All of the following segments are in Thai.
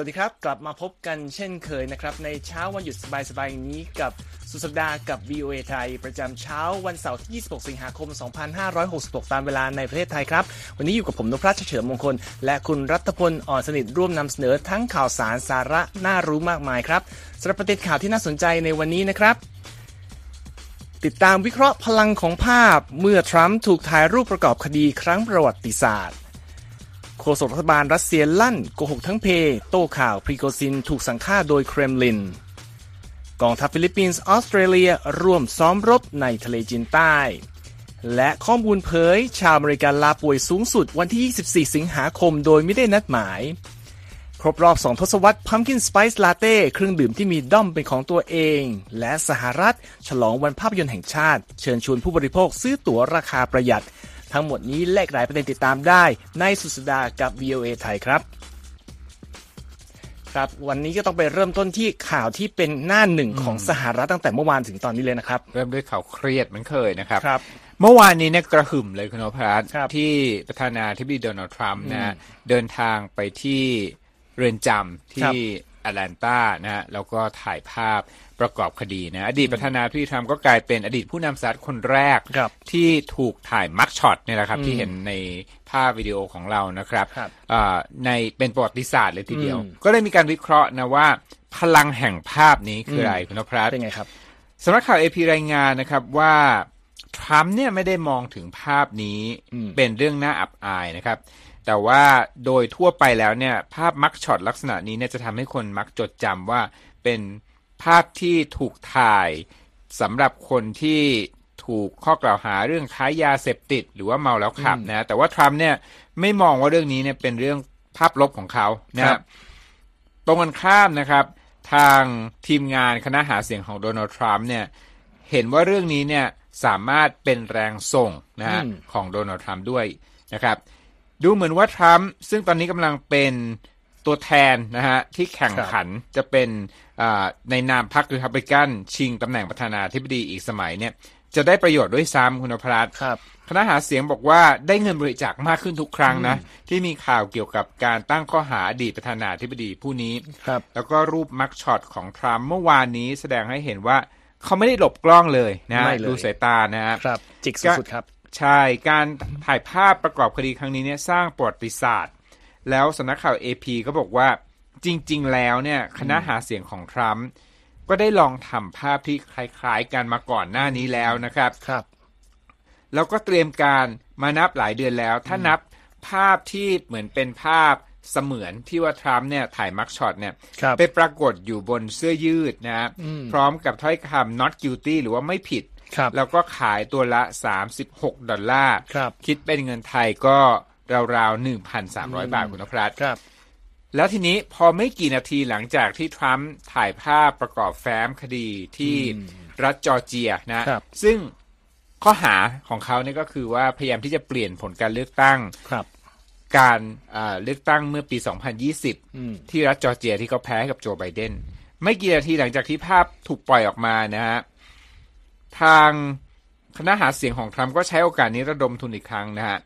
วัสดีครับ กลับมาพบกันเช่นเคยนะครับ ในเช้าวันหยุดสบายๆนี้กับสุดสัปดาห์กับ VOA ไทย ประจำเช้าวันเสาร์ที่ 26 สิงหาคม 2566 ตามเวลาในประเทศไทยครับ วันนี้อยู่กับผมนพรัชเฉลิมมงคล และคุณรัตพลอ่อนสนิทร่วมนำเสนอทั้งข่าวสารสาระน่ารู้มากมายครับสำหรับประเด็นข่าวที่น่าสนใจในวันนี้นะครับ ติดตามวิเคราะห์พลังของภาพ เมื่อทรัมป์ถูกถ่ายรูปประกอบคดีครั้งประวัติศาสตร์ โฆษกรัฐบาลรัสเซียลั่นโกหกทั้งเพ โต้ข่าวพรีโกซินถูกสั่งฆ่าโดยเครมลิน กองทัพฟิลิปปินส์ออสเตรเลียร่วมซ้อมรบในทะเลจีนใต้ และข้อมูลเผย ชาวอเมริกันลาป่วยสูงสุดวันที่ 24 สิงหาคมโดยไม่ได้นัดหมาย ครบรอบ 2 ทศวรรษ Pumpkin Spice Latte เครื่องดื่มที่มีด้อมเป็นของตัวเอง และสหรัฐ ฉลองวันภาพยนตร์แห่งชาติ เชิญชวนผู้บริโภคซื้อตั๋วราคาประหยัด ทั้งหมดนี้และหลายประเด็นติดตามได้ในสุดสัปดาห์กับ VOA ไทยครับครับวันนี้ก็ต้องไปเริ่มต้นที่ข่าวที่เป็นหน้าหนึ่งของสหรัฐตั้งแต่เมื่อวานถึงตอนนี้เลยนะครับ เริ่มด้วยข่าวเครียดเหมือนเคยนะครับครับ เมื่อวานนี้เนี่ยกระหึ่มเลยคุณนพรัตน์ครับที่ประธานาธิบดีโดนัลด์ทรัมป์นะฮะเดินทางไปที่เรือนจำที่แอตแลนตานะฮะแล้วก็ถ่ายภาพประกอบคดีนะอดีตประธานาธิบดีทรัมป์ก็กลายเป็นอดีตผู้นำสหรัฐคนแรกครับที่ถูกถ่ายมักช็อตเนี่ยแหละครับ ที่เห็นในภาพวิดีโอของเรานะครับครับอ่าในเป็นประวัติศาสตร์เลยทีเดียวอืมก็เลยมีการวิเคราะห์นะว่า พลังแห่งภาพนี้คืออะไรคุณนพรัตน์เป็นไงครับสำนักข่าวเอพีรายงานนะครับว่าทรัมป์เนี่ยไม่ได้มองถึงภาพนี้อืมเป็นเรื่องน่าอับอายนะครับ แต่ว่าโดยทั่วไปแล้วเนี่ย ภาพมักช็อตลักษณะนี้เนี่ยจะทำให้คนมักจดจำว่าเป็นภาพที่ถูกถ่ายสำหรับคนที่ถูกข้อกล่าวหาเรื่องค้ายาเสพติดหรือว่าเมาแล้วขับนะ แต่ว่าทรัมป์เนี่ยไม่มองว่าเรื่องนี้เนี่ยเป็นเรื่องภาพลบของเขานะคครัรับบตรงกันข้ามนะครับ ทางทีมงานคณะหาเสียงของโดนัลด์ทรัมป์เนี่ยเห็นว่าเรื่องนี้เนี่ยสามารถเป็นแรงส่งนะฮะอืมของโดนัลด์ทรัมป์ด้วยนะครับ ดูเหมือนว่าทรัมป์ซึ่งตอนนี้กำลังเป็นตัวแทนนะฮะที่แข่งขันจะเป็นอ่าในนามพรรครีพับลิกันชิงตำแหน่งประธานาธิบดีอีกสมัยเนี่ยจะได้ประโยชน์ด้วยซ้ำคุณนพรัตน์ครับคณะหาเสียงบอกว่าได้เงินบริจาคมากขึ้นทุกครั้งนะ ที่มีข่าวเกี่ยวกับการตั้งข้อหาอดีตประธานาธิบดีผู้นี้ครับแล้วก็รูป mug shot ของทรัมป์เมื่อวานนี้แสดงให้เห็นว่าเขาไม่ได้หลบกล้องเลยนะไม่เลยดูสายตานะฮะครับจิกสุดๆครับ ใช่การถ่ายภาพประกอบคดีครั้งนี้เนี่ยสร้างประวัติศาสตร์ แล้วสำนักข่าว AP ก็บอกว่าจริง ๆ แล้วเนี่ยคณะหาเสียงของทรัมป์ก็ได้ลองทำภาพที่คล้ายๆกันมาก่อนหน้านี้แล้วนะครับครับ แล้วก็เตรียมการมานับหลายเดือนแล้ว ถ้านับภาพที่เหมือนเป็นภาพเสมือนที่ว่าทรัมป์เนี่ยถ่ายมักช็อตเนี่ยครับไปปรากฏอยู่บนเสื้อยืดนะฮะพร้อมกับถ้อยคำ not guilty หรือว่าไม่ผิดครับ แล้วก็ขายตัวละ 36 ดอลลาร์ครับคิดเป็นเงินไทยก็ราวๆ 1,300 บาทคุณนพรัตน์ครับ แล้วทีนี้พอไม่กี่นาทีหลังจากที่ทรัมป์ถ่ายภาพประกอบแฟ้มคดีที่รัฐจอร์เจียนะครับซึ่งข้อหาของเขาเนี่ยก็คือว่าพยายามที่จะเปลี่ยนผลการเลือกตั้งครับ การอ่าเลือกตั้งเมื่อปีอืม2020 ที่รัฐจอร์เจียที่เขาแพ้ให้กับโจไบเดน ไม่กี่นาทีหลังจากที่ภาพถูกปล่อยออกมานะฮะ ทางคณะหาเสียงของทรัมป์ก็ใช้โอกาสนี้ระดมทุนอีกครั้งนะฮะ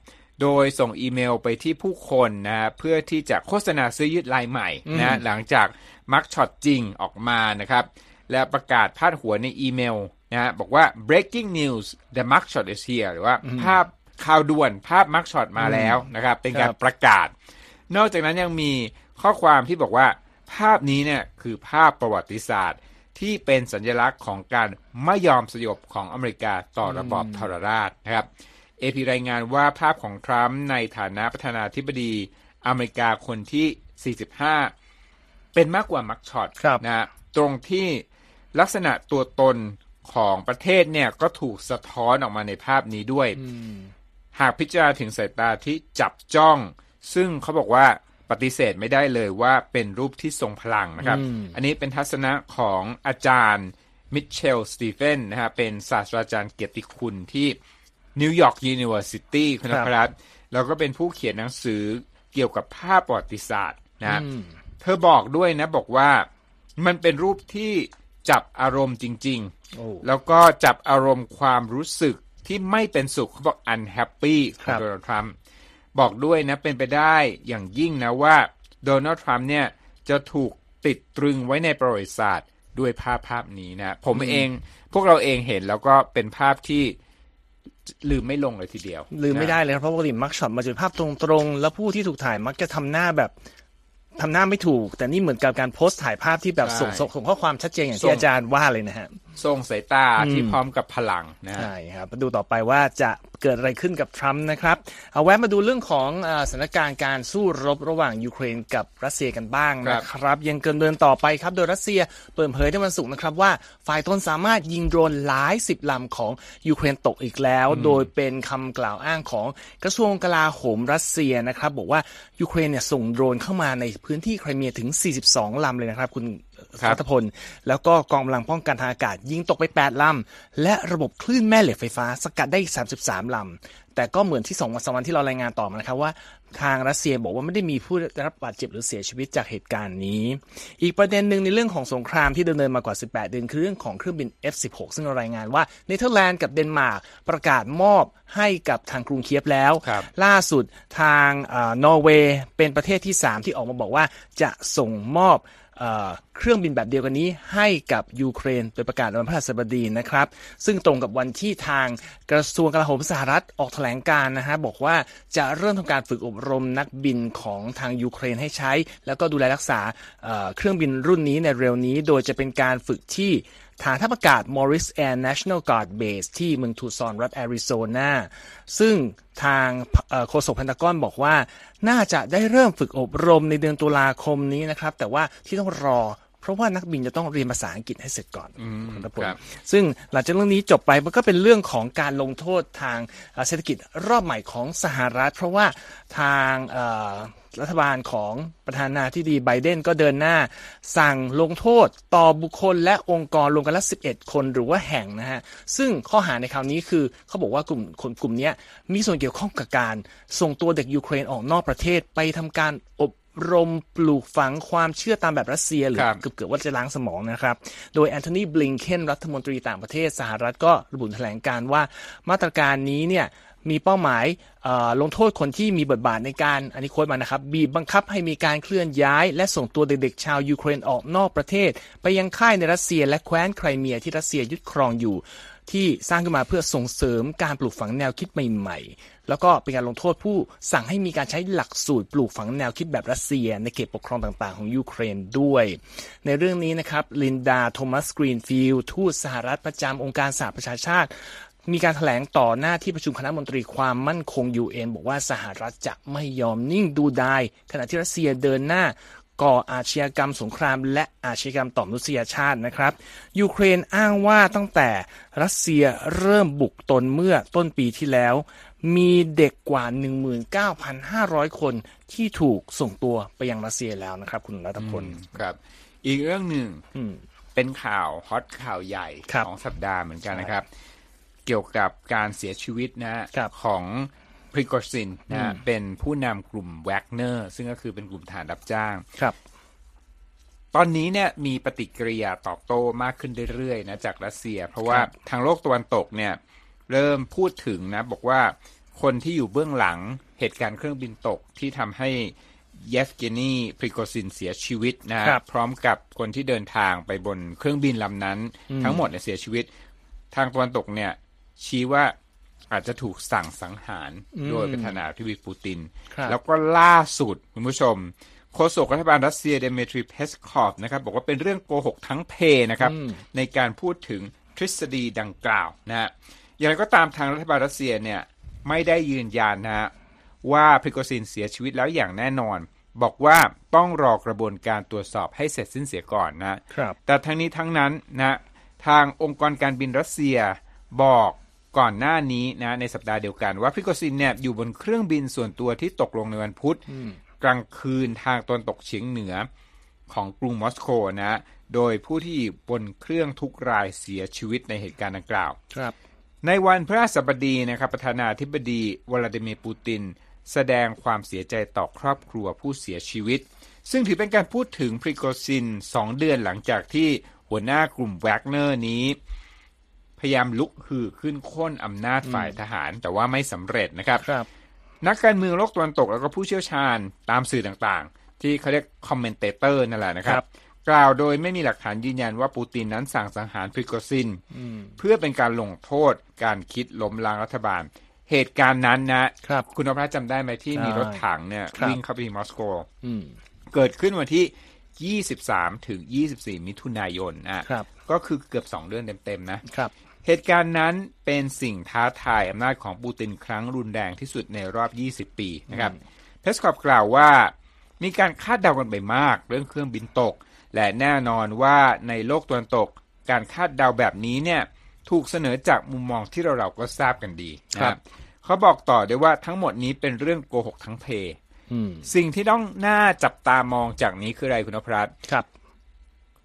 โดยส่งอีเมลไปที่ผู้คนนะฮะเพื่อที่จะโฆษณาเสื้อยืดลายใหม่นะฮะหลังจาก mug shot จริงออกมานะครับและประกาศพาดหัวในอีเมลนะฮะบอกว่า breaking news the mug shot is here หรือว่าภาพข่าวด่วนภาพ mug shot มาแล้วนะครับเป็นการครับประกาศ นอกจากนั้นยังมีข้อความที่บอกว่า ภาพนี้เนี่ยคือภาพประวัติศาสตร์ ที่เป็นสัญลักษณ์ของการไม่ยอมสยบของอเมริกาต่อระบอบทรราชนะครับเอพีรายงานว่าภาพของทรัมป์ในฐานะประธานาธิบดีอเมริกาคนที่ 45 เป็นมากกว่ามักช็อตครับนะฮะตรงที่ลักษณะตัวตนของประเทศเนี่ยก็ถูกสะท้อนออกมาในภาพนี้ด้วย หากพิจารณาถึงสายตาที่จับจ้อง ซึ่งเขาบอกว่า ปฏิเสธไม่ได้เลยว่าเป็นรูปที่ทรงพลังนะครับอืมอันนี้เป็นทัศนะของอาจารย์มิเชลสตีเฟนนะฮะเป็นศาสตราจารย์เกียรติคุณที่ New York University คุณนพรัตน์แล้วก็เป็นผู้เขียนหนังสือเกี่ยวกับภาพประวัติศาสตร์นะฮะอืมเธอบอกด้วยนะบอกว่ามันเป็นรูปที่จับอารมณ์จริงโอ้ๆแล้วก็จับอารมณ์ความรู้สึกที่ไม่เป็นสุขเขาบอก unhappy ขคอรังบโดนัลด์ทรัมป์ บอกด้วยนะเป็นไปได้อย่างยิ่งนะว่าโดนัลด์ทรัมป์เนี่ยจะถูกติดตรึงไว้ในประวัติศาสตร์ด้วยภาพภาพนี้นะผมเองพวกเราเองเห็นแล้วก็เป็นภาพที่ลืมไม่ลงเลยทีเดียว ลืมไม่นะได้เลยครับเพราะปกติมักช็อตมาจุดภาพตรงๆ แล้วผู้ที่ถูกถ่ายมักจะทำหน้าแบบทำหน้าไม่ถูก แต่นี่เหมือนกับการโพสต์ถ่ายภาพที่แบบส่งส่งส่งข้อความชัดเจนอย่างส่ที่งอาจารย์ว่าเลยนะฮะทรงสายตาที่พร้อมกับพลังนะฮะใช่ครับมาดูต่อไปว่าจะเกิดอะไรขึ้นกับทรัมป์นะครับ เอาแวะมาดูเรื่องของเอ่อสถานการณ์การสู้รบระหว่างยูเครนกับรัสเซียกันบ้างนะครับ ยังเกินเดินต่อไปครับ โดยรัสเซียเปิดเผยในวันศุกร์นะครับว่าฝ่ายตนสามารถยิงโดรนหลายสิบลำของยูเครนตกอีกแล้ว โดยเป็นคำกล่าวอ้างของกระทรวงกลาโหมรัสเซียนะครับ บอกว่ายูเครนเนี่ยส่งโดรนเข้ามาในพื้นที่ไครเมียถึง 42ลำเลยนะครับคุณครับรัฐพล แล้วก็กองกำลังป้องกันทางอากาศ ยิงตกไป 8 ลำ และระบบคลื่นแม่เหล็กไฟฟ้า สกัดได้อีก33 ลำ แต่ก็เหมือนที่สองวันสองวันที่เรารายงานต่อมานะครับว่า ทางรัสเซียบอกว่าไม่ได้มีผู้ได้รับบาดเจ็บหรือเสียชีวิตจากเหตุการณ์นี้ อีกประเด็นหนึ่งในเรื่องของสงครามที่ดำเนินมากว่า 18 เดือนคือเรื่องของเครื่องบิน F16 ซึ่งเรารายงานว่าเนเธอร์แลนด์กับเดนมาร์กประกาศมอบให้กับทางกรุงเคียฟแล้วครับล่าสุดทางเอ่อนอร์เวย์เป็นประเทศที่ 3 ที่ออกมาบอกว่าจะส่งมอบ เครื่องบินแบบเดียวกันนี้ให้กับยูเครนโดยประกาศวันพฤหัสบดีนะครับ ซึ่งตรงกับวันที่ทางกระทรวงกลาโหมสหรัฐออกแถลงการนะฮะบอกว่าจะเริ่มทำการฝึกอบรมนักบินของทางยูเครนให้ใช้ แล้วก็ดูแลรักษาเครื่องบินรุ่นนี้ในเร็วนี้ โดยจะเป็นการฝึกที่ ฐานทัพอากาศ Morris Air National Guard Base ที่เมืองทูซอนรัฐแอริโซนาซึ่งทางโฆษกพันตากอนบอกว่า น่าจะได้เริ่มฝึกอบรมในเดือนตุลาคมนี้นะครับ แต่ว่าที่ต้องรอ เพราะว่านักบินจะต้องเรียนภาษาอังกฤษให้เสร็จก่อนคุณพลครับซึ่งหลังจากเรื่องนี้จบไปมันก็เป็นเรื่องของการลงโทษทางเอ่อเศรษฐกิจรอบใหม่ของสหรัฐ เพราะว่าทางเอ่อรัฐบาลของประธานาธิบดีไบเดนก็เดินหน้า สั่งลงโทษต่อบุคคลและองค์กรรวมกันละ 11 คนหรือว่าแห่งนะฮะ ซึ่งข้อหาในคราวนี้คือเขาบอกว่ากลุ่มคนกลุ่มเนี้ยมีส่วนเกี่ยวข้องกับการ ส่งตัวเด็กยูเครนออกนอกประเทศไปทำการอบ รมปลูกฝังความเชื่อตามแบบรัสเซียหรือครับเกือบเกือบว่าจะล้างสมองนะครับ โดยแอนโทนีบลิงเคนรัฐมนตรีต่างประเทศสหรัฐก็ระบุแถลงการณ์ว่ามาตรการนี้เนี่ยมีเป้าหมายเอ่อลงโทษคนที่มีบทบาทในการอันนี้ quote มานะครับ บีบบังคับให้มีการเคลื่อนย้าย และส่งตัวเด็กๆชาวยูเครนออกนอกประเทศ ไปยังค่ายในรัสเซียและแคว้นไครเมียที่รัสเซียยึดครองอยู่ ที่สร้างขึ้นมาเพื่อส่งเสริมการปลูกฝังแนวคิดใหม่ๆ แล้วก็เป็นการลงโทษผู้สั่งให้มีการใช้หลักสูตรปลูกฝังแนวคิดแบบรัสเซีย ในเขตปกครองต่างๆ ของยูเครนด้วย ในเรื่องนี้นะครับลินดาโทมัสกรีนฟิลด์ทูตสหรัฐประจำองค์การสหประชาชาติมีการแถลงต่อหน้าที่ประชุมคณะมนตรีความมั่นคง UN บอกว่าสหรัฐจะไม่ยอมนิ่งดูดายขณะที่รัสเซียเดินหน้า ก่ออาชญากรรมสงคราม และอาชญากรรมต่อมนุษยชาตินะครับ ยูเครนอ้างว่าตั้งแต่รัสเซียเริ่มบุกตนเมื่อต้นปีที่แล้ว มีเด็กกว่า 19,500 คนที่ถูกส่งตัวไปยังรัสเซียแล้วนะครับ คุณรัตพลครับ อีกเรื่องหนึ่งอืมเป็นข่าวฮอตข่าวใหญ่ครับของสัปดาห์เหมือนกันนะครับ เกี่ยวกับการเสียชีวิตนะฮะครับของ พริโกซินนะฮะอืมเป็นผู้นำกลุ่มแวกเนอร์ซึ่งก็คือเป็นกลุ่มทหารรับจ้างครับตอนนี้เนี่ยมีปฏิกิริยาตอบโต้มากขึ้นเรื่อยๆนะจากรัสเซีย เพราะว่าครับทางโลกตะวันตกเนี่ยเริ่มพูดถึงนะบอกว่าคนที่อยู่เบื้องหลังเหตุการณ์เครื่องบินตกที่ทำให้เยฟเกนีพริโกซินเสียชีวิตนะฮะครับพร้อมกับคนที่เดินทางไปบนเครื่องบินลำนั้น ทั้งหมดเนี่ยเสียชีวิต ทางตะวันตกเนี่ยชี้ว่า อาจจะถูกสั่งสังหารโดยประธานาธิบดีปูตินครับแล้วก็ล่าสุดคุณผู้ชมโฆษกรัฐบาลรัสเซียเดเมทรีเพสคอฟนะครับบอกว่าเป็นเรื่องโกหกทั้งเพนะครับในการพูดถึงทฤษฎีดังกล่าวนะฮะอย่างไรก็ตามทางรัฐบาลรัสเซียเนี่ยไม่ได้ยืนยันนะฮะว่าพริโกซินเสียชีวิตแล้วอย่างแน่นอน บอกว่าต้องรอกระบวนการตรวจสอบให้เสร็จสิ้นเสียก่อนนะครับแต่ทั้งนี้ทั้งนั้นนะทางองค์กรการบินรัสเซียบอก ก่อนหน้านี้นะในสัปดาห์เดียวกัน ว่าพริโกซินเนี่ยอยู่บนเครื่องบินส่วนตัวที่ตกลงในวันพุธกลางคืนทางตะวันตกเฉียงเหนือของกรุงมอสโกนะ โดยผู้ที่บนเครื่องทุกรายเสียชีวิตในเหตุการณ์ดังกล่าว ครับ ในวันพฤหัสบดีนะครับประธานาธิบดีวลาดิเมียร์ปูติน แสดงความเสียใจต่อครอบครัวผู้เสียชีวิต ซึ่งถือเป็นการพูดถึงพริโกซินสองเดือนหลังจากที่หัวหน้ากลุ่มแวกเนอร์นี้ พยายามลุกฮือขึ้นโค่นอำนาจฝ่ายทหาร แต่ว่าไม่สำเร็จนะครับครับนักการเมืองโลกตะวันตกแล้วก็ผู้เชี่ยวชาญตามสื่อต่างๆ ที่เขาเรียก commentator นั่นแหละนะครับครับกล่าวโดยไม่มีหลักฐานยืนยันว่าปูตินนั้นสั่งสังหารพริโกซินเพื่อเป็นการลงโทษการคิดล้มล้างรัฐบาล เหตุการณ์นั้นนะครับคุณนภัสจำได้ไหมที่มีรถถังเนี่ยครับวิ่งเข้าไปที่มอสโกอืมเกิดขึ้นวันที่ 23 ถึง 24 มิถุนายนอะครับก็คือเกือบ 2 เดือนเต็มๆนะครับ เหตุการณ์นั้นเป็นสิ่งท้าทายอำนาจของปูตินครั้งรุนแรงที่สุดในรอบ 20 ปีนะครับเพสคอปกล่าวว่า มีการคาดเดากันไปมากเรื่องเครื่องบินตก และแน่นอนว่าในโลกตะวันตก การคาดเดาแบบนี้เนี่ยถูกเสนอจากมุมมองที่เราเราๆก็ทราบกันดีนะครับเขาบอกต่อด้วยว่าทั้งหมดนี้เป็นเรื่องโกหกทั้งเพอืมสิ่งที่ต้องน่าจับตามองจากนี้คืออะไรคุณนพรัตน์ครับ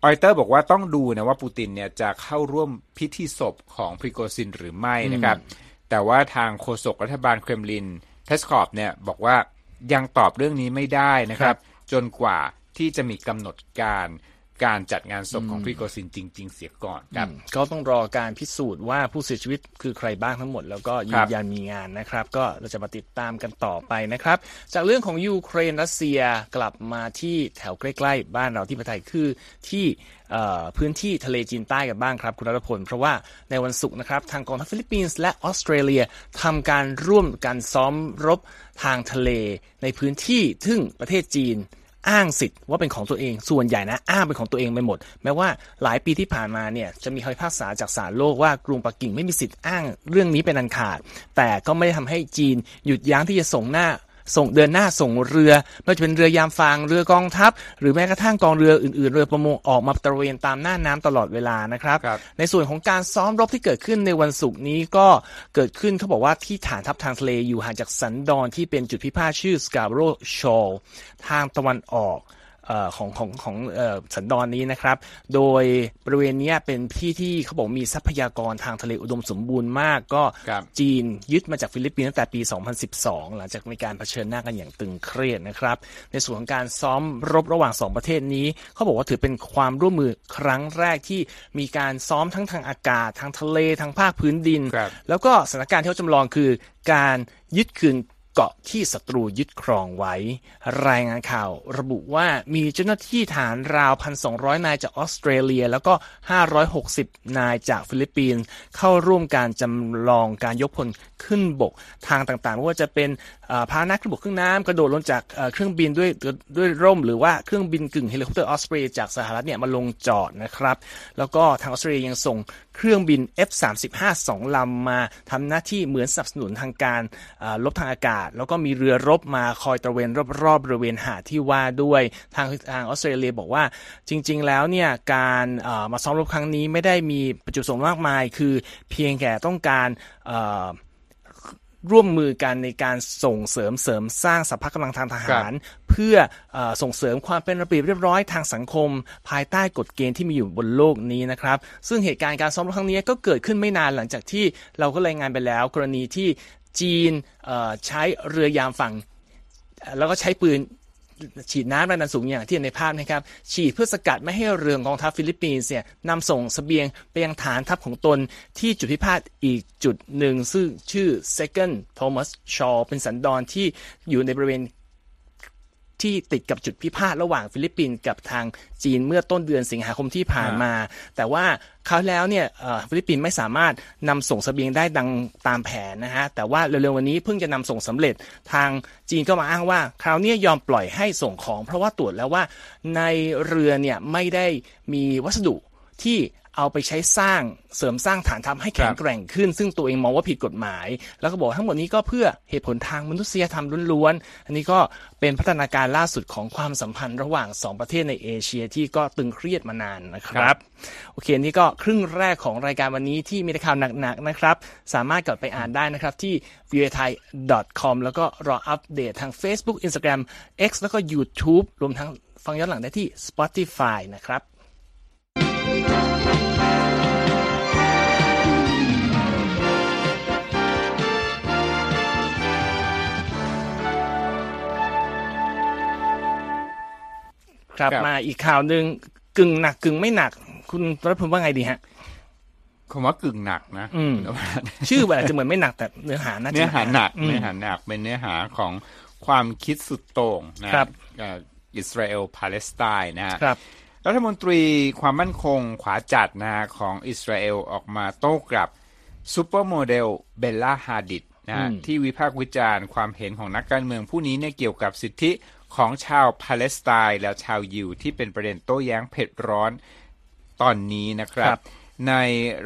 รอยเตอร์บอกว่าต้องดูนะว่าปูตินเนี่ยจะเข้าร่วมพิธีศพของพริโกซินหรือไม่นะครับ แต่ว่าทางโฆษกรัฐบาลเครมลินเปสคอฟเนี่ยบอกว่ายังตอบเรื่องนี้ไม่ได้นะครับ จนกว่าที่จะมีกำหนดการ การจัดงานศพของพริโกซินจริง ๆ เสียก่อนครับก็ต้องรอการพิสูจน์ว่าผู้เสียชีวิตคือใครบ้างทั้งหมด แล้วก็ครับยืนยันมีงานนะครับ ก็เราจะมาติดตามกันต่อไปนะครับ จากเรื่องของยูเครนรัสเซียกลับมาที่แถวใกล้ ๆ บ้านเราที่ประเทศไทยคือที่เอ่อพื้นที่ทะเลจีนใต้กันบ้างครับ คุณรัตพล เพราะว่าในวันศุกร์นะครับ ทางกองทัพฟิลิปปินส์และออสเตรเลียทำการร่วมกันซ้อมรบทางทะเลในพื้นที่ซึ่งประเทศจีน อ้างสิทธิ์ว่าเป็นของตัวเอง ส่วนใหญ่นะอ้างเป็นของตัวเองไปหมด แม้ว่าหลายปีที่ผ่านมาเนี่ยจะมีคำพิพากษาจากศาลโลกว่ากรุงปักกิ่งไม่มีสิทธิ์อ้างเรื่องนี้เป็นอันขาด แต่ก็ไม่ได้ทำให้จีนหยุดยั้งที่จะส่งหน้า ส่งเดินหน้าส่งเรือไม่ว่าจะเป็นเรือยามฟางเรือกองทัพ หรือแม้กระทั่งกองเรืออื่นๆ เรือประมงออกมาตระเวนตามหน้าน้ำตลอดเวลานะครับครับในส่วนของการซ้อมรบที่เกิดขึ้นในวันศุกร์นี้ก็เกิดขึ้นเขาบอกว่าที่ฐานทัพทางทะเลอยู่ห่างจากสันดอนที่เป็นจุดพิพาทชื่อสกาโรShoal ทางตะวันออกเอ่อ ของของของเอ่อสันดอนนี้นะครับ โดยบริเวณเนี้ยเป็นที่ที่เขาบอกมีทรัพยากรทางทะเลอุดมสมบูรณ์มากก็ครับจีนยึดมาจากฟิลิปปินส์ตั้งแต่ปี 2012 หลังจากมีการเผชิญหน้ากันอย่างตึงเครียดนะครับ ในส่วนของการซ้อมรบระหว่างสองประเทศนี้ เขาบอกว่าถือเป็นความร่วมมือครั้งแรกที่มีการซ้อมทั้งทางอากาศ ทางทะเลทางภาคพื้นดินครับแล้วก็สถานการณ์ที่เขาจำลองคือการยึดคืน เกาะที่ศัตรูยึดครองไว้ รายงานข่าวระบุว่ามีเจ้าหน้าที่ทหารราว 1,200 นายจากออสเตรเลีย แล้วก็ 560 นายจากฟิลิปปินส์เข้าร่วมการจำลองการยกพลขึ้นบกทางต่างๆไม่ว่าจะเป็นพาหนะครึ่งบกครึ่งน้ำกระโดดลงจากเครื่องบินด้วยด้วยร่ม หรือว่าเครื่องบินกึ่งเฮลิคอปเตอร์ออสเตรเลียจากสหรัฐเนี่ยมาลงจอดนะครับ แล้วก็ทางออสเตรเลียยังส่งเครื่องบิน F35 สองลำมาทำหน้าที่เหมือนสนับสนุนทางการเอ่อรบทางอากาศแล้วก็มีเรือรบมาคอยตระเวนรอบๆบริเวณหาดที่ว่าด้วยทางทางออสเตรเลียบอกว่าจริง ๆ แล้วเนี่ยการเอ่อมาซ้อมรบครั้งนี้ไม่ได้มีประจุประสงค์มากมาย คือเพียงแค่ต้องการเอ่อร่วมมือกันในการส่งเสริมเสริมสร้างสภาพกำลังทางทหาร เพื่อเออส่งเสริมความเป็นระเบียบเรียบร้อยทางสังคม ภายใต้กฎเกณฑ์ที่มีอยู่บนโลกนี้นะครับ ซึ่งเหตุการณ์การซ้อมรบครั้งนี้ก็เกิดขึ้นไม่นานหลังจากที่เราก็รายงานไปแล้ว กรณีที่ จีนใช้เรือยามฝั่ง แล้วก็ใช้ปืนฉีดน้ำแรงดันสูงอย่างที่เห็นในภาพนะครับ ฉีดเพื่อสกัดไม่ให้เรือกองทัพฟิลิปปินส์เนี่ยนำส่งเสบียงไปยังฐานทัพของตนที่จุดพิพาทอีกจุดหนึ่ง ซึ่งชื่อ Second Thomas Shoal เป็นสันดอนที่อยู่ในบริเวณ ที่ติดกับจุดพิพาทระหว่างฟิลิปปินส์กับทางจีนเมื่อต้นเดือนสิงหาคมที่ผ่านมา แต่ว่าคราวแล้วเนี่ยเอ่อฟิลิปปินส์ไม่สามารถนำส่งเสบียงได้ดังตามแผนนะฮะแต่ว่าเร็วๆวันนี้เพิ่งจะนำส่งสำเร็จทางจีนก็มาอ้างว่า คราวเนี้ยยอมปล่อยให้ส่งของ เพราะว่าตรวจแล้วว่าในเรือเนี่ยไม่ได้มีวัสดุที่ เอาไปใช้สร้างเสริมสร้างฐานทัพให้แข็งแกร่งขึ้น ซึ่งตัวเองมองว่าผิดกฎหมาย แล้วก็บอกทั้งหมดนี้ก็เพื่อเหตุผลทางมนุษยธรรมล้วนๆ อันนี้ก็เป็นพัฒนาการล่าสุดของความสัมพันธ์ระหว่าง 2 ประเทศในเอเชียที่ก็ตึงเครียดมานานนะครับ โอเค นี่ก็ครึ่งแรกของรายการวันนี้ที่มีข่าวหนักๆนะครับ สามารถกลับไปอ่านได้นะครับที่ v i t h a i com แล้วก็รออัปเดตทาง Facebook Instagram X แล้วก็ YouTube รวมทั้งฟังย้อนหลังได้ที่ Spotify นะครับ ครับมาอีกข่าวหนึ่งกึ่งหนักกึ่งไม่หนัก คุณรัฐพลว่าไงดีฮะคำว่ากึ่งหนักนะอืมคุณนพรัตน์ชื่อมันอาจจะเหมือนไม่หนักแต่เนื้อหาน่าจะเนื้อหาหนักอืมเนื้อหาหนักเป็นเนื้อหาของความคิดสุดโต่งนะครับเอ่ออิสราเอลปาเลสไตน์นะฮะครับรัฐมนตรีความมั่นคงขวาจัดนะฮะของอิสราเอลออกมาโต้กลับซูเปอร์โมเดลเบลล่าฮาดิดนะฮะอืมที่วิพากษ์วิจารณ์ความเห็นของนักการเมืองผู้นี้เนี่ยเกี่ยวกับสิทธิ ของชาวปาเลสไตน์และชาวยิวที่เป็นประเด็นโต้แย้งเผ็ดร้อนตอนนี้นะครับครับใน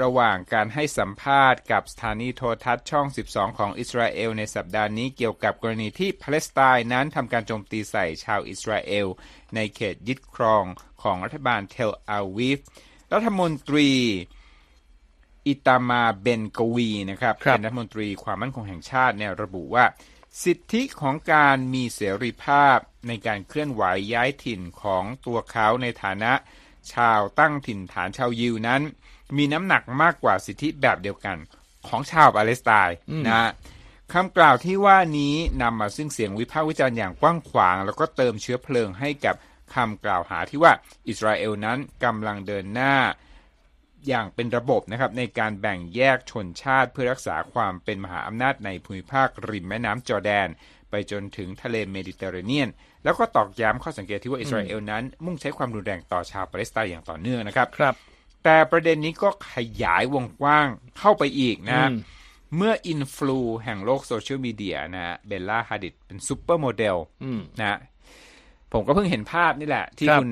ระหว่างการให้สัมภาษณ์กับสถานีโทรทัศน์ช่อง 12 ของอิสราเอลในสัปดาห์นี้เกี่ยวกับกรณีที่ปาเลสไตน์นั้นทำการโจมตีใส่ชาวอิสราเอล ในเขตยึดครองของรัฐบาลเทลอาวีฟรัฐมนตรีอิตามาเบนกวีนะครับครับเป็นรัฐมนตรีความมั่นคงแห่งชาติเนี่ยระบุว่า สิทธิของการมีเสรีภาพในการเคลื่อนไหวย้ายถิ่นของตัวเขาในฐานะ ชาวตั้งถิ่นฐานชาวยิวนั้น มีน้ำหนักมากกว่าสิทธิแบบเดียวกันของชาวปาเลสไตน์นะฮะคำกล่าวที่ว่านี้นำมาซึ่งเสียงวิพากษ์วิจารณ์อย่างกว้างขวาง แล้วก็เติมเชื้อเพลิงให้กับคำกล่าวหาที่ว่าอิสราเอลนั้นกำลังเดินหน้า อย่างเป็นระบบนะครับในการแบ่งแยกชนชาติเพื่อรักษาความเป็นมหาอำนาจในภูมิภาคริมแม่น้ำจอร์แดน ไปจนถึงทะเลเมดิเตอร์เรเนียน แล้วก็ตอกย้ำข้อสังเกตที่ว่าอิสราเอลนั้น มุ่งใช้ความรุนแรงต่อชาวปาเลสไตน์อย่างต่อเนื่องนะครับครับ แต่ประเด็นนี้ก็ขยายวงกว้างเข้าไปอีกนะอืมเมื่ออินฟลูแห่งโลกโซเชียลมีเดียนะเบลล่าฮาดิดเป็นซูเปอร์โมเดลอืมนะผมก็เพิ่งเห็นภาพนี่แหละ ที่ครับคุณ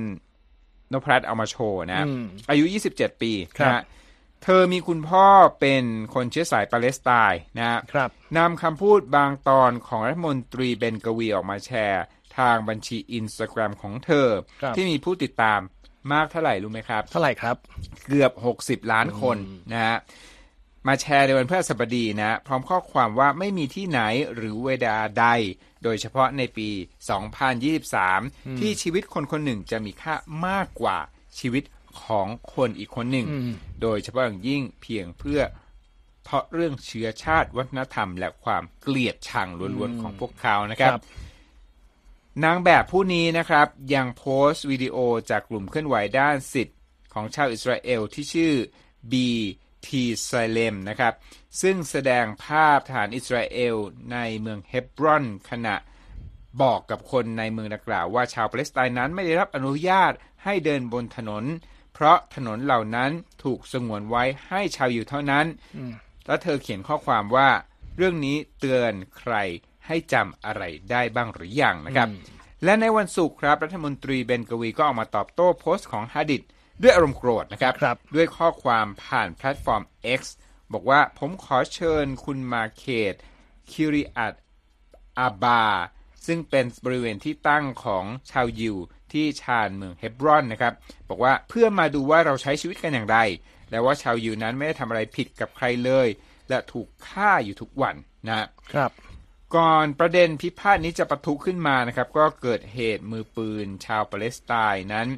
นพรัตน์เอามาโชว์นะอืมอายุ 27 ปีครับนะฮะเธอมีคุณพ่อเป็นคนเชื้อสายปาเลสไตน์นะฮะครับนำคำพูดบางตอนของรัฐมนตรีเบนกวีออกมาแชร์ ทางบัญชีอินสตาแกรมของเธอครับที่มีผู้ติดตามมากเท่าไหร่รู้ไหมครับ เท่าไหร่ครับ เกือบ 60 ล้านคนนะฮะมาแชร์ในวันพฤหัสบดีนะ พร้อมข้อความว่าไม่มีที่ไหนหรือเวลาใด โดยเฉพาะในปี 2023 ที่ชีวิตคนคนหนึ่งจะมีค่ามากกว่าชีวิตของคนอีกคนหนึ่งอืมโดยเฉพาะอย่างยิ่งเพียงเพื่อเพราะเรื่องเชื้อชาติวัฒนธรรม และความเกลียดชังล้วนๆของพวกเขานะครับครับนางแบบผู้นี้นะครับ ยังโพสต์วิดีโอจากกลุ่มเคลื่อนไหวด้านสิทธิ์ของชาวอิสราเอลที่ชื่อ BT Salem นะครับ ซึ่งแสดงภาพฐานอิสราเอลในเมืองเฮบรอนขณะบอกกับคนในเมืองดังกล่าวว่าชาวปาเลสไตน์นั้นไม่ได้รับอนุญาตให้เดินบนถนน เพราะถนนเหล่านั้นถูกสงวนไว้ให้ชาวอยู่เท่านั้น แล้วเธอเขียนข้อความว่า เรื่องนี้เตือนใครให้จำอะไรได้บ้างหรือยังนะครับ และในวันศุกร์ครับรัฐมนตรีเบนกวีก็ออกมาตอบโต้โพสต์ของฮาดิด ด้วยอารมณ์โกรธนะครับครับด้วยข้อความผ่านแพลตฟอร์ม X บอกว่าผมขอเชิญคุณมาเคตคิริอัตอาบา ซึ่งเป็นบริเวณที่ตั้งของชาวยิวที่ชานเมืองเฮบรอนนะครับ บอกว่าเพื่อมาดูว่าเราใช้ชีวิตกันอย่างไร และว่าชาวยิวนั้นไม่ได้ทำอะไรผิดกับใครเลย และถูกฆ่าอยู่ทุกวันนะครับ ก่อนประเด็นพิพาทนี้จะปะทุขึ้นมานะครับ ก็เกิดเหตุมือปืนชาวปาเลสไตน์นั้นอ่า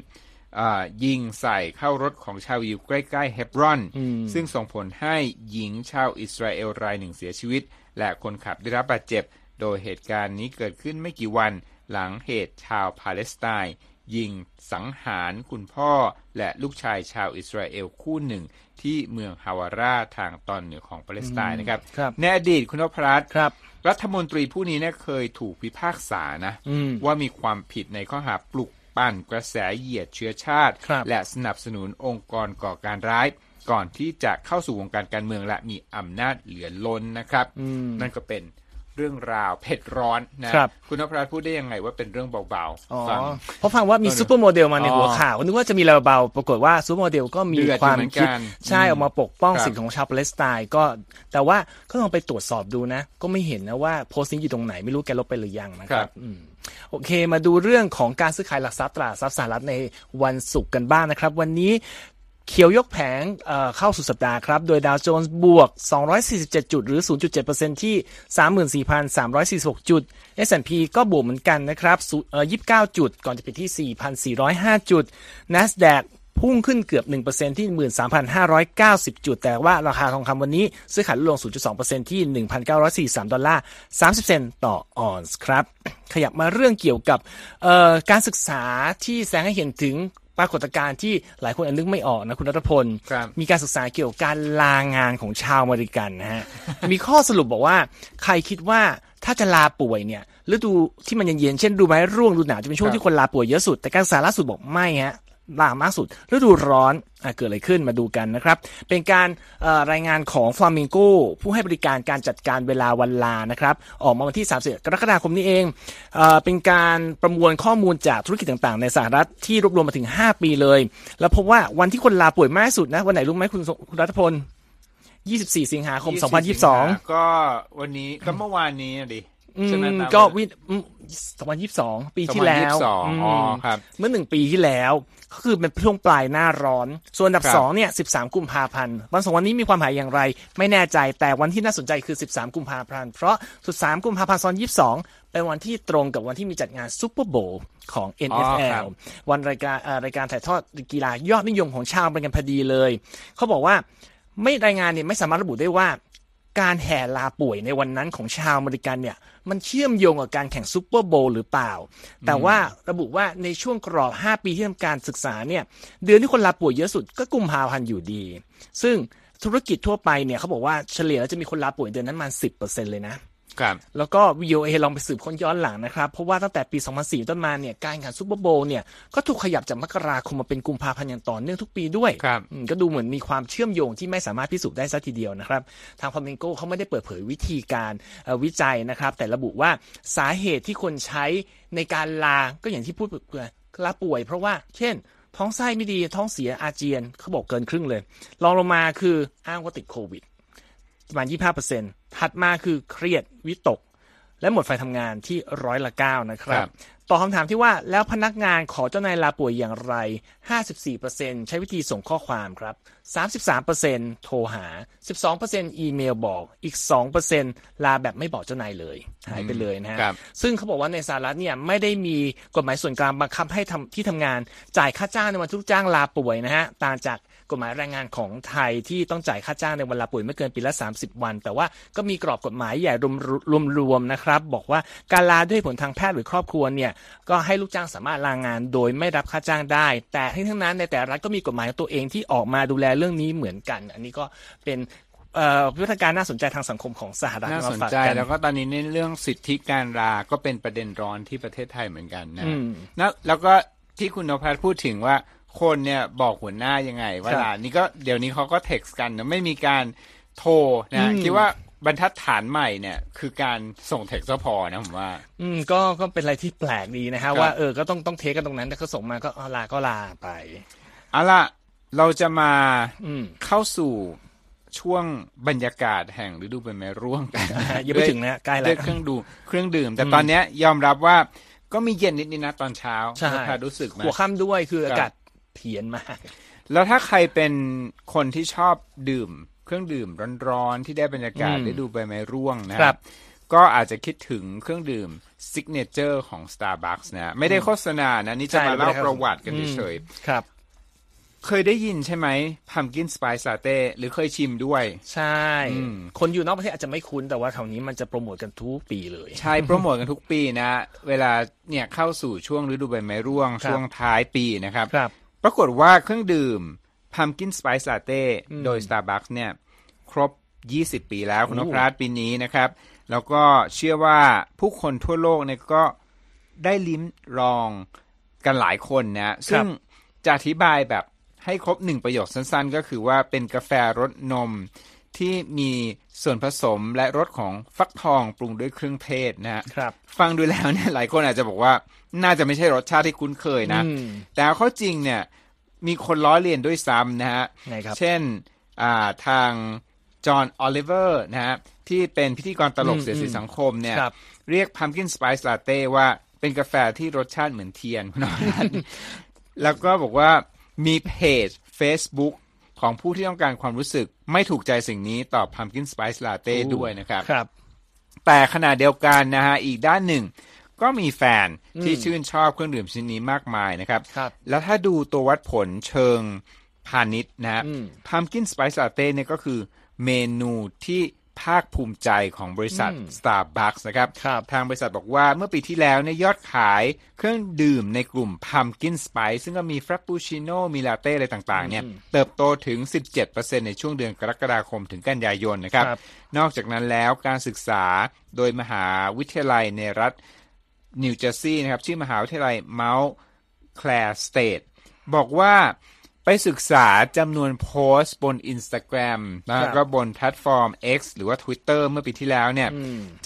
ยิงใส่เข้ารถของชาวยิวใกล้ๆเฮบรอนอืมซึ่งส่งผลให้หญิงชาวอิสราเอลรายหนึ่งเสียชีวิต และคนขับได้รับบาดเจ็บ โดยเหตุการณ์นี้เกิดขึ้นไม่กี่วันหลังเหตุชาวปาเลสไตน์ยิงสังหารคุณพ่อและลูกชายชาวอิสราเอลคู่หนึ่ง ที่เมืองฮาวาราทางตอนเหนือของปาเลสไตน์นะครับครับในอดีตคุณนพรัตน์ครับ รัฐมนตรีผู้นี้เนี่ยเคยถูกพิพากษานะอืมว่ามีความผิดในข้อหาปลุก ปั่นกระแสเหยียดเชื้อชาติครับและสนับสนุนองค์กรก่อการร้าย ก่อนที่จะเข้าสู่วงการการเมืองและมีอำนาจเหลือล้นนะครับอืมนั่นก็เป็น เรื่องราวเผ็ดร้อนนะครับคุณนพรัตน์พูดได้ยังไงว่าเป็นเรื่องเบาอ๋อๆฟังเพราะฟังว่ามีเออซูเปอร์โมเดลมาในอ๋อหัวข่าวก็นึกว่าจะมีอะไรเบาๆปรากฏว่าซูเปอร์โมเดลก็มีเดือดอยู่ความเหมือนคิดกันใช่อืมออกมาปกป้องครับสิทธิของชาวปาเลสไตน์ก็ แต่ว่าก็ลองไปตรวจสอบดูนะ ก็ไม่เห็นนะว่าโพสต์นี้อยู่ตรงไหนไม่รู้แกลบไปหรือยังนะครับครับอืมโอเค มาดูเรื่องของการซื้อขายหลักทรัพย์ตลาดทรัพย์สหรัฐในวันศุกร์กันบ้างนะครับ วันนี้ เขียวยกแผงเเข้าสู่สัปดาห์ครับ โดยดาวโจนส์บวก 247 จุด หรือ 0.7%ที่ 34,346 จุด S&P ก็บวกเหมือนกันนะครับ29 จุด ก่อนจะปิดที่ 4,405 จุด NASDAQ พุ่งขึ้นเกือบ 1%ที่ 13,590 จุด แต่ว่าราคาทองคำวันนี้ ซื้อขายลดลง 0.2%ที่ 1,943 ดอลลาร์ 30 เซนต์ต่อออนซ์ครับ ขยับมาเรื่องเกี่ยวกับการศึกษาที่แสดงให้เห็นถึง ปรากฏการณ์ที่หลายคนอาจนึกไม่ออกนะคุณรัตพลครับมีการศึกษาเกี่ยวกับการลางานของชาวอเมริกันนะฮะ มีข้อสรุปบอกว่า ใครคิดว่าถ้าจะลาป่วยเนี่ยฤดูที่มันเย็นๆเช่นฤดูใบไม้ร่วงฤดูหนาวจะเป็นช่วงที่คนลาป่วยเยอะสุด แต่การศึกษาล่าสุดบอกไม่ฮะ ลามากสุดฤดูร้อนอะเกิดอะไรขึ้นมาดูกันนะครับ เป็นการเอ่อรายงานของ Flamingo ผู้ให้บริการการจัดการเวลาวันลานะครับ ออกมาวันที่ 30 กรกฎาคมนี้เองเอ่อเป็นการประมวลข้อมูลจากธุรกิจต่างๆ ในสหรัฐที่รวบรวมมาถึง 5 ปีเลย แล้วพบว่าวันที่คนลาป่วยมากที่สุดนะ วันไหนรู้ไหมคุณคุณรัฐพล 24 สิงหาคม 2022 ก็วันนี้ก็เมื่อวานนี้อะดิอื ใช่ไหมมตามก็วิอืม2022ปีที่แล้ว2022มอ๋อครับ เมื่อหนึ่งปีที่แล้ว ก็คือเป็นช่วงปลายหน้าร้อน ส่วนอันดับครับสองเนี่ย13กุมภาพันธ์วันสองวันนี้มีความหมายอย่างไร ไม่แน่ใจแต่วันที่น่าสนใจคือ13กุมภาพันธ์เพราะ13กุมภาพันธ์2022เป็นวันที่ตรงกับวันที่มีจัดงานซูเปอร์โบว์ของอ๋อครั NFL บวันรายการเอ่อรายการถ่ายทอดกีฬายอดนิยมของชาวอเมริกันพอดีเลย เขาบอกว่าไม่รายงานเนี่ยไม่สามารถระบุได้ว่า การแห่ลาป่วยในวันนั้นของชาวอเมริกันเนี่ยมันเชื่อมโยงกับการแข่งซูเปอร์โบวล์หรือเปล่า แต่ว่าระบุว่าในช่วงกรอบ 5 ปีที่ทำการศึกษาเนี่ยเดือนที่คนลาป่วยเยอะสุดก็กุมภาพันธ์อยู่ดี ซึ่งธุรกิจทั่วไปเนี่ยเขาบอกว่าเฉลี่ยแล้วจะมีคนลาป่วยเดือนนั้นประมาณ10%เลยนะ ครับแล้วก็ VOA ลองไปสืบค้นย้อนหลังนะครับ เพราะว่าตั้งแต่ปี 2004 ต้นมาเนี่ยการแข่งขันซูเปอร์โบว์เนี่ยก็ถูกขยับจากมกราคมมาเป็นกุมภาพันธ์อย่างต่อเนื่องทุกปีด้วยครับอืมก็ดูเหมือนมีความเชื่อมโยงที่ไม่สามารถพิสูจน์ได้สัทีเดียวนะครับ ทางพาเมนโกเขาไม่ได้เปิดเผยวิธีการเอ่อวิจัยนะครับ แต่ระบุว่าสาเหตุที่คนใช้ในการลาก็อย่างที่พูดไปลาป่วย เพราะว่าเช่น ท้องไส้ไม่ดีท้องเสียอาเจียนเขาบอกเกินครึ่งเลยรองลงมาคืออ้างว่าติดโควิดประมาณ25% ถัดมาคือเครียดวิตก และหมดไฟทำงานที่ร้อยละเก้านะครับครับ ต่อคำถามที่ว่าแล้วพนักงานขอเจ้านายลาป่วยอย่างไร 54%ใช้วิธีส่งข้อความครับ 33%โทรหา 12%อีเมลบอกอีก 2%ลาแบบไม่บอกเจ้านายเลย หายไปเลยนะฮะครับซึ่งเขาบอกว่าในสหรัฐเนี่ยไม่ได้มีกฎหมายส่วนกลางบังคับให้ทำที่ทำงานจ่ายค่าจ้างในวันที่ลูกจ้างลาป่วยนะฮะต่างจาก กฎหมายแรงงานของไทยที่ต้องจ่ายค่าจ้างในวันลาป่วยไม่เกินปีละ 30 วัน แต่ว่าก็มีกรอบกฎหมายใหญ่รวมรวมรวมๆนะครับ บอกว่าการลาด้วยผลทางแพทย์หรือครอบครัวเนี่ยก็ให้ลูกจ้างสามารถลางานโดยไม่รับค่าจ้างได้ แต่ทั้งทั้งนั้นในแต่ละรัฐก็มีกฎหมายของตัวเองที่ออกมาดูแลเรื่องนี้เหมือนกัน อันนี้ก็เป็นเอ่อวิธีการน่าสนใจทางสังคมของสหรัฐน่าสนมฝกใจกัแล้วก็ตอนนี้ในเรื่องสิทธิการลาก็เป็นประเด็นร้อนที่ประเทศไทยเหมือนกันนะอืมนะแล้วก็ที่คุณนภัสพูดถึงว่า คนเนี่ยบอกหัวหน้ายังไงว่าครับลานี่ก็เดี๋ยวนี้เขาก็เท็กซ์กันนะไม่มีการโทรนะอืมคิดว่าบรรทัดฐานใหม่เนี่ยคือการส่งเท็กซ์ก็พอนะผมว่า อืมก็ก็เป็นอะไรที่แปลกดีนะครัฮะบว่าเออก็ต้องต้องเทคกันตรงนั้นแต่เขาส่งมาก็เอาลาก็ลาไปเอาล่ะเราจะมาอืมเข้าสู่ช่วงบรรยากาศแห่งฤดูใบไม้ร่วงกันยังไม่ถึงนะใกล้แล้ด้วยวเครื่องดูเครื่องดื่ม แต่ตอนเนี้ยยอมรับว่าก็มีเย็นนิดๆนะตอนเช้าใช่นภัสรู้สึกไหมหัวค่ำด้วยคือครับอากาศ เพียนมาก แล้วถ้าใครเป็นคนที่ชอบดื่ม เครื่องดื่มร้อนๆ ที่ได้บรรยากาศอืมได้ดูใบไม้ร่วงนะครับ ก็อาจจะคิดถึงเครื่องดื่มซิกเนเจอร์ของ Starbucks นะไม่ได้โฆษณานะ นี่จะมาเล่าประวัติกันเฉยครับๆเคยได้ยินใช่ไหม Pumpkin Spice Latte หรือเคยชิมด้วย ใช่อืมคนอยู่นอกประเทศอาจจะไม่คุ้น แต่ว่าแถวนี้มันจะโปรโมทกันทุกปีเลย ใช่ โปรโมทกันทุกปีนะ เวลาเนี่ยเข้าสู่ช่วงฤดูใบไม้ร่วงครับช่วงท้ายปีนะครับครับ ปรากฏว่าเครื่องดื่ม Pumpkin Spice Latte อืมโดย Starbucks เนี่ย ครบ 20 ปีแล้วคุณนโอ้พรัตน์ปีนี้นะครับ แล้วก็เชื่อว่าผู้คนทั่วโลกเนี่ยก็ได้ลิ้มลองกันหลายคนนะ ซึ่งจะอธิบายแบบให้ครบหนึ่งประโยคสั้นๆ ก็คือว่าเป็นกาแฟรสนม ที่มีส่วนผสมและรสของฟักทองปรุงด้วยเครื่องเทศนะฮะครับ ฟังดูแล้วเนี่ยหลายคนอาจจะบอกว่าน่าจะไม่ใช่รสชาติที่คุ้นเคยนะอืมแต่เอาเข้าจริงเนี่ยมีคนล้อเลียนด้วยซ้ำนะฮะไงครับเช่นอ่าทางจอห์นออลิเวอร์นะฮะที่เป็นพิธีกรตลกอืมเสียดสีอืมสังคมเนี่ยครับเรียก Pumpkin Spice Latte ว่าเป็นกาแฟที่รสชาติเหมือนเทียนคุณนรัตน์แล้วก็บอกว่ามีเพจ Facebook ของผู้ที่ต้องการความรู้สึกไม่ถูกใจสิ่งนี้ต่อ Pumpkin Spice Latte ด้วยนะครับครับ แต่ขณะเดียวกันนะฮะอีกด้านหนึ่ง ก็มีแฟนที่อืมชื่นชอบเครื่องดื่มชนิดนี้มากมายนะครับครับแล้วถ้าดูตัววัดผลเชิงพาณิชย์นะฮะอืม Pumpkin Spice Latte เนี่ยก็คือเมนูที่ ภาคภูมิใจของบริษัท Starbucks นะครับครับทางบริษัทบอกว่าเมื่อปีที่แล้วเนี่ยยอดขายเครื่องดื่มในกลุ่ม Pumpkin Spice ซึ่งก็มีฟร a ปปูชิโน่มีลาเต้อะไรต่างๆเนี่ยเติบโตถึง 17%ในช่วงเดือนกรกฎาคมถึงกันยายนนะครับครับนอกจากนั้นแล้วการศึกษาโดยมหาวิทยาลัยในรัฐนิวเจอร์ซีย์นะครับชื่อมหาวิทยาลัย Mount Clair State บอกว่า ไปศึกษาจำนวนโพสต์บน Instagram นะครัแล้วก็บนแพลตฟอร์ม X หรือว่า Twitter เมื่อปีที่แล้วเนี่ย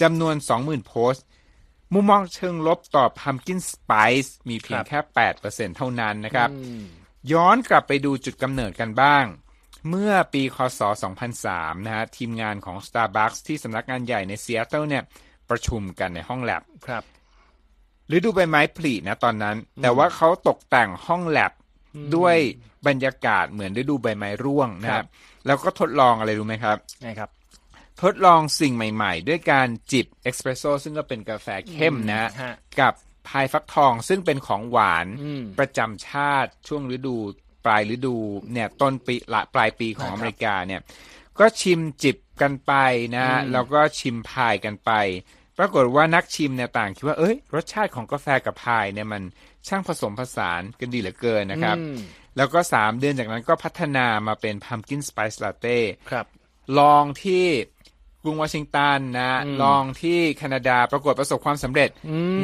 จำนวน 20,000 โพสต์ มุมมองเชิงลบต่อ Pumpkin Spice มีเพียงแค่ 8%เท่านั้นนะครับ ย้อนกลับไปดูจุดกำเนิดกันบ้าง เมื่อปีคศ 2003 นะฮะ ทีมงานของ Starbucks ที่สำนักงานใหญ่ในซีแอตเทิลเนี่ย ประชุมกันในห้องแล็บครับฤดูใบไม้ผลินะตอนนั้น แต่ว่าเขาตกแต่งห้องแลบด้วย บรรยากาศเหมือนฤดูใบไม้ร่วงนะคครัรับบแล้วก็ทดลองอะไรรู้ไหมครับไงครับ ทดลองสิ่งใหม่ ๆ ด้วยการจิบเอสเปรสโซซึ่งก็เป็นกาแฟเข้มนะฮะฮะกับพายฟักทองซึ่งเป็นของหวานอืมประจำชาติช่วงฤดูปลายฤดูเนี่ยต้นปีละปลายปีของครับอเมริกาเนี่ย ก็ชิมจิบกันไปนะฮะแล้วก็ชิมพายกันไป ปรากฏว่านักชิมเนี่ยต่างคิดว่าเอ้ยรสชาติของกาแฟกับพายเนี่ยมันช่างผสมผสานกันดีเหลือเกินนะครับอืม แล้วก็ 3 เดือนจากนั้นก็พัฒนามาเป็น Pumpkin Spice Latte ครับ ลองที่กรุงวอชิงตันนะ ลองที่แคนาดาปรากฏประสบความสำเร็จ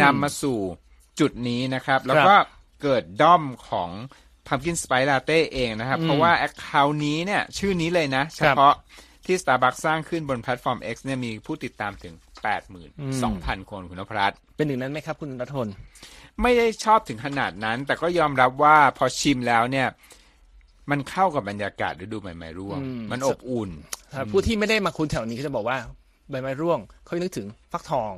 นำมาสู่จุดนี้นะครับ แล้วก็เกิดด้อมของ Pumpkin Spice Latte เองนะครับ เพราะว่า Account นี้เนี่ย ชื่อนี้เลยนะ เฉพาะที่ Starbucks สร้างขึ้นบนแพลตฟอร์ม X เนี่ยมีผู้ติดตามถึง 82,000 คนคุณนพรัตน์เป็นหนึ่งนั้นไหมครับ คุณรัฐพล ไม่ได้ชอบถึงขนาดนั้น แต่ก็ยอมรับว่าพอชิมแล้วเนี่ย มันเข้ากับบรรยากาศฤดูใหม่ๆร่วง มันอบอุ่นครับผู้ที่ไม่ได้มาคุ้นแถวนี้ก็จะบอกว่าใบไม้ร่วงเขานึกถึงฟักทอง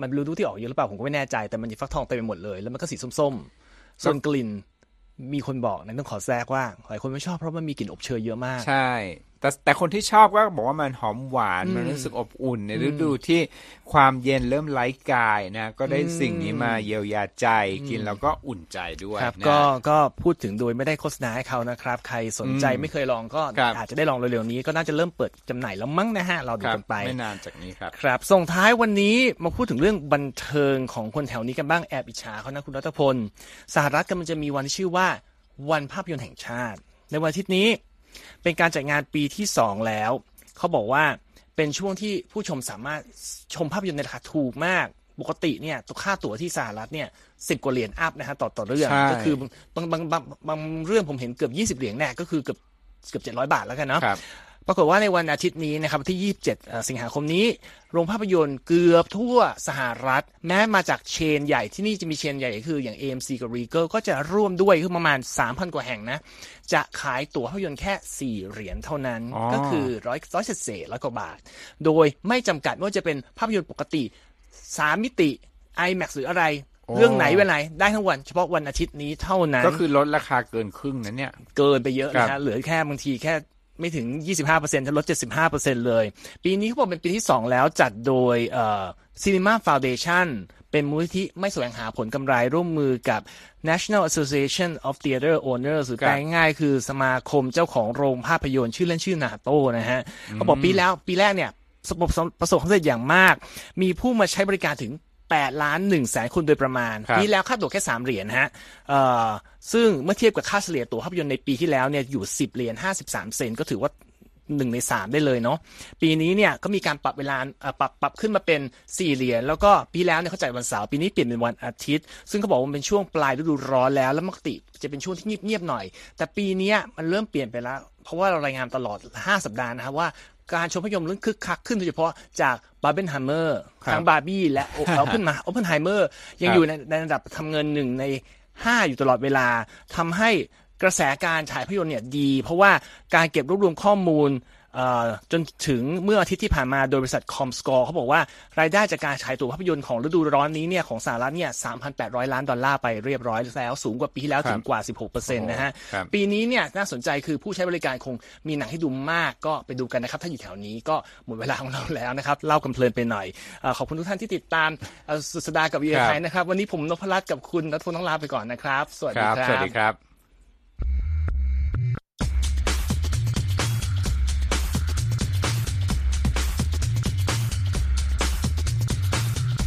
มันรู้ที่ออกเยอะหรือเปล่าผมก็ไม่แน่ใจแต่มันมีฟักทองเต็มไปหมดเลย แล้วมันก็สีส้มๆส่วนกลิ่นมีคนบอกนะต้องขอแทรกว่าหลายคนไม่ชอบเพราะมันมีกลิ่นอบเชยเยอะมาก ใช่ แต่แต่คนที่ชอบก็บอกว่ามันหอมหวาน มันรู้สึกอบอุ่น ในฤดูที่ความเย็นเริ่มไล้กายนะ ก็ได้สิ่งนี้มาเยียวยาใจกินแล้วก็อุ่นใจด้วยครับนะก็ก็พูดถึงโดยไม่ได้โฆษณาให้เขานะครับ ใครสนใจไม่เคยลองก็ครับอาจจะได้ลองเร็วๆนี้ ก็น่าจะเริ่มเปิดจำหน่ายแล้วมั้งนะฮะเราดูครับกันไปไม่นานจากนี้ครับครับ ส่งท้ายวันนี้มาพูดถึงเรื่องบันเทิงของคนแถวนี้กันบ้างแอบอิจฉาเขานะคุณรัตพลสหรัฐกำลังจะมีวันที่ชื่อว่า วันภาพยนตร์แห่งชาติ ในวันอาทิตย์นี้ เป็นการจัดงานปีที่สองแล้ว เขาบอกว่าเป็นช่วงที่ผู้ชมสามารถชมภาพยนตร์ในราคาถูกมากปกติเนี่ยตัวค่าตั๋วที่สหรัฐเนี่ยสิบกว่าเหรียญอัพนะฮะต่อต่อเรื่องใช่ก็คือบางบางบางบางเรื่องผมเห็นเกือบยี่สิบเหรียญแน่ก็คือเกือบเกือบเจ็ดร้อยบาทแล้วกันเนาะครับ ปรากฏว่าในวันอาทิตย์นี้นะครับวันที่ 27เอ่อสิงหาคมนี้ โรงภาพยนตร์เกือบทั่วสหรัฐ แม้มาจากเชนใหญ่ที่นี่จะมีเชนใหญ่คืออย่าง AMC กับ Regal ก็จะร่วมด้วยคือประมาณ 3,000 กว่าแห่งนะ จะขายตั๋วภาพยนตร์แค่ 4 เหรียญเท่านั้นอ๋อก็คือร้อยร้อยเศษร้อยกว่าบาท โดยไม่จำกัดว่าจะเป็นภาพยนตร์ปกติ 3 มิติ IMAX หรืออะไรเรื่องไหนเวลาไหนได้ทั้งวันเฉพาะวันอาทิตย์นี้เท่านั้น ก็คือลดราคาเกินครึ่งนั้นเนี่ย เกินไปเยอะครันะบฮะเหลือแค่บางทีแค่ ไม่ถึง 25%จะลด 75%เลย ปีนี้เขาบอกเป็นปีที่ 2 แล้วจัดโดยเอ่อ Cinema Foundation เป็นมูลนิธิไม่แสวงหาผลกำไรร่วมมือกับ National Association of Theater Owners หรือครับแปลง่ายๆคือสมาคมเจ้าของโรงภาพยนตร์ชื่อเล่นชื่อนาโต้นะฮะเขาบอกปีแล้วปีแรกเนี่ยประสบประสบความสำเร็จอย่างมาก มีผู้มาใช้บริการถึง 8 ล้าน1แสนคนโดยประมาณครับปีแล้วค่าตั๋วแค่ 3 เหรียญนะฮะเอ่อซึ่งเมื่อเทียบกับค่าเฉลี่ยตั๋วภาพยนตร์ในปีที่แล้วเนี่ยอยู่ 10 เหรียญ53 เซนต์ก็ถือว่าหนึ่งในสามได้เลยเนาะปีนี้เนี่ยก็มีการปรับเวลาเอ่อปรับปรับขึ้นมาเป็น4เหรียญแล้วก็ปีแล้วเนี่ยเขาจ่ายวันเสาร์ปีนี้เปลี่ยนเป็นวันอาทิตย์ ซึ่งเขาบอกว่ามันเป็นช่วงปลายฤดูร้อนแล้วแล้วปกติจะเป็นช่วงที่เงียบๆหน่อย แต่ปีเนี้ยมันเริ่มเปลี่ยนไปแล้ว เพราะว่าเรารายงานตลอด 5 สัปดาห์นะครับว่า การชมภาพยนตร์เริ่มคึกคักขึ้นโดยเฉพาะจากบาร์เบนไฮเมอร์ครับทั้งบาร์บี้และโอเพนมาโอเพนไฮเมอร์ยังอยู่ในในระดับทำเงินหนึ่งใน 5 อยู่ตลอดเวลาทำให้กระแสการฉายภาพยนตร์เนี่ยดี เพราะว่าการเก็บรวบรวมข้อมูลเอ่อ จนถึงเมื่ออาทิตย์ที่ผ่านมาโดยบริษัท Comscore เขาบอกว่ารายได้จากการฉายตั๋วภาพยนตร์ของฤดูร้อนนี้เนี่ยของสหรัฐเนี่ย3,800 ล้านดอลลาร์ไปเรียบร้อยแล้ว สูงกว่าปีที่แล้วถึงกว่า 16%นะฮะครับปีนี้เนี่ยน่าสนใจคือผู้ใช้บริการคงมีหนังให้ดูมากก็ไปดูกันนะครับ ถ้าอยู่แถวนี้ก็หมดเวลาของเราแล้วนะครับ เล่ากันเพลินไปหน่อยเอ่อขอบคุณทุกท่านที่ติดตามเอ่อสุดสัปดาห์กับวีไอนะครับวันนี้ผมนพรัตน์กับคุณรัตพลต้องลาไปก่อนนะครับ สวัสคดีรับครัสวัสบดีครับ